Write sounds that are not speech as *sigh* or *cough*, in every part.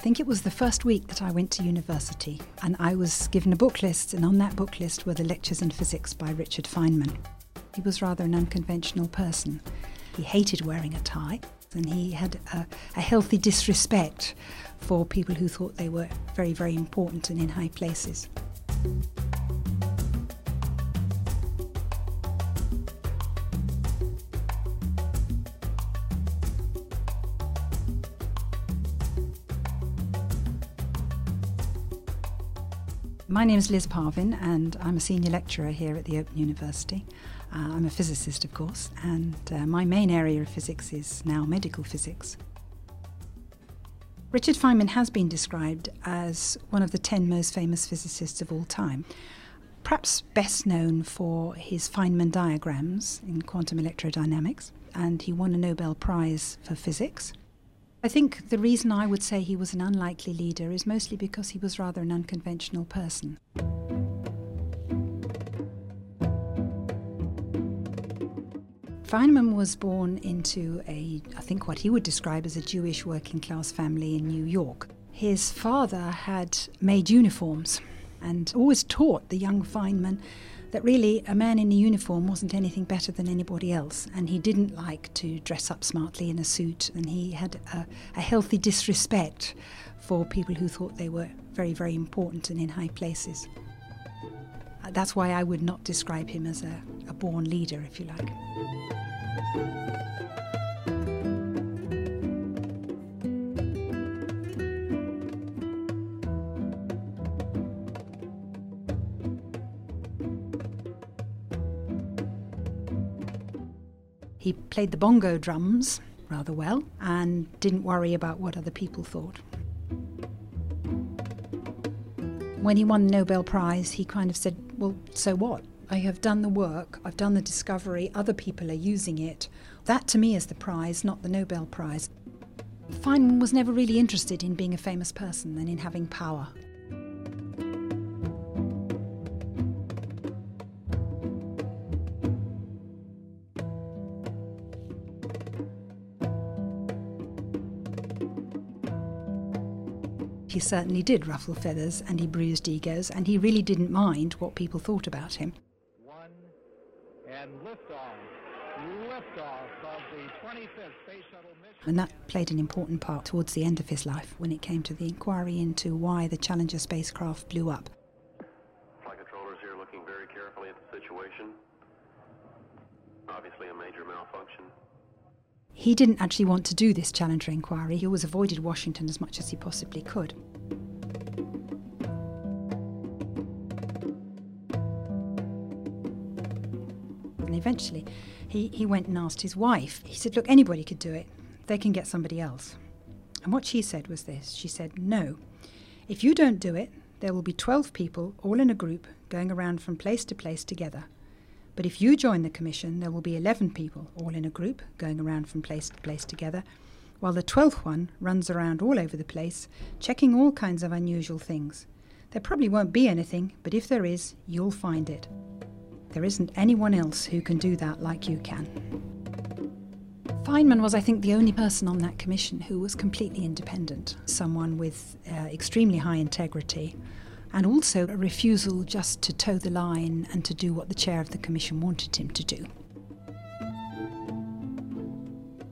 think it was the first week that I went to university, and I was given a book list, and on that book list were the lectures in physics by Richard Feynman. He was rather an unconventional person. He hated wearing a tie, and he had a, a healthy disrespect for people who thought they were very, very important and in high places. My name is Liz Parvin, and I'm a senior lecturer here at the Open University. Uh, I'm a physicist, of course, and uh, my main area of physics is now medical physics. Richard Feynman has been described as one of the 10 most famous physicists of all time. Perhaps best known for his Feynman diagrams in quantum electrodynamics, and he won a Nobel Prize for physics. I think the reason I would say he was an unlikely leader is mostly because he was rather an unconventional person. Feynman was born into a, I think, what he would describe as a Jewish working class family in New York. His father had made uniforms and always taught the young Feynman that really a man in a uniform wasn't anything better than anybody else, and he didn't like to dress up smartly in a suit, and he had a, a healthy disrespect for people who thought they were very, very important and in high places. That's why I would not describe him as a, a born leader, if you like. He played the bongo drums rather well and didn't worry about what other people thought. When he won the Nobel Prize, he kind of said, Well, so what? I have done the work, I've done the discovery, other people are using it. That to me is the prize, not the Nobel Prize. Feynman was never really interested in being a famous person and in having power. He certainly did ruffle feathers and he bruised egos, and he really didn't mind what people thought about him. One and liftoff. Liftoff of the 25th Space Shuttle mission. And that played an important part towards the end of his life when it came to the inquiry into why the Challenger spacecraft blew up. Flight controllers here looking very carefully at the situation. Obviously a major malfunction. He didn't actually want to do this Challenger inquiry. He always avoided Washington as much as he possibly could. And eventually, he, he went and asked his wife. He said, Look, anybody could do it. They can get somebody else. And what she said was this She said, No. If you don't do it, there will be 12 people, all in a group, going around from place to place together. But if you join the commission, there will be 11 people, all in a group, going around from place to place together, while the 12th one runs around all over the place, checking all kinds of unusual things. There probably won't be anything, but if there is, you'll find it. There isn't anyone else who can do that like you can. Feynman was, I think, the only person on that commission who was completely independent, someone with uh, extremely high integrity, and also a refusal just to toe the line and to do what the chair of the commission wanted him to do.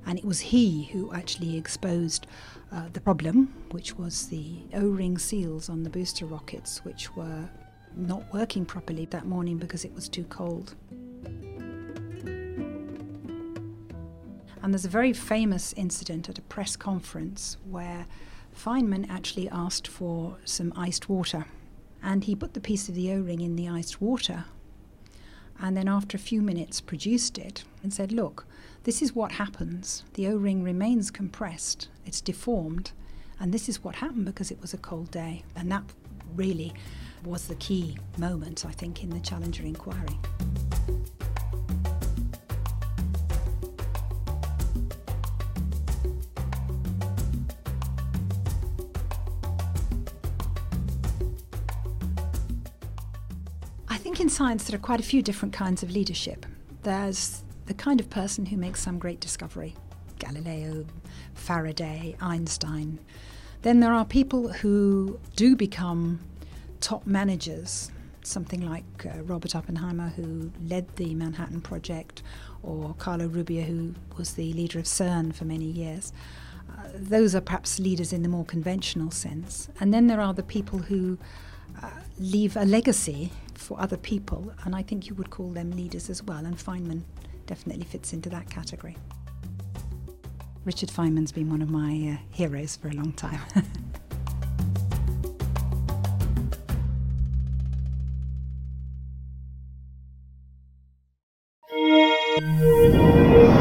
And it was he who actually exposed uh, the problem, which was the O ring seals on the booster rockets, which were not working properly that morning because it was too cold. And there's a very famous incident at a press conference where Feynman actually asked for some iced water. And he put the piece of the O ring in the iced water. And then, after a few minutes, produced it and said, Look, this is what happens. The O ring remains compressed, it's deformed. And this is what happened because it was a cold day. And that really was the key moment, I think, in the Challenger inquiry. Think in science there are quite a few different kinds of leadership. There's the kind of person who makes some great discovery Galileo, Faraday, Einstein. Then there are people who do become top managers, something like uh, Robert Oppenheimer, who led the Manhattan Project, or Carlo Rubbia, who was the leader of CERN for many years. Uh, those are perhaps leaders in the more conventional sense. And then there are the people who uh, leave a legacy for other people, and I think you would call them leaders as well, and Feynman definitely fits into that category. Richard Feynman's been one of my uh, heroes for a long time. *laughs*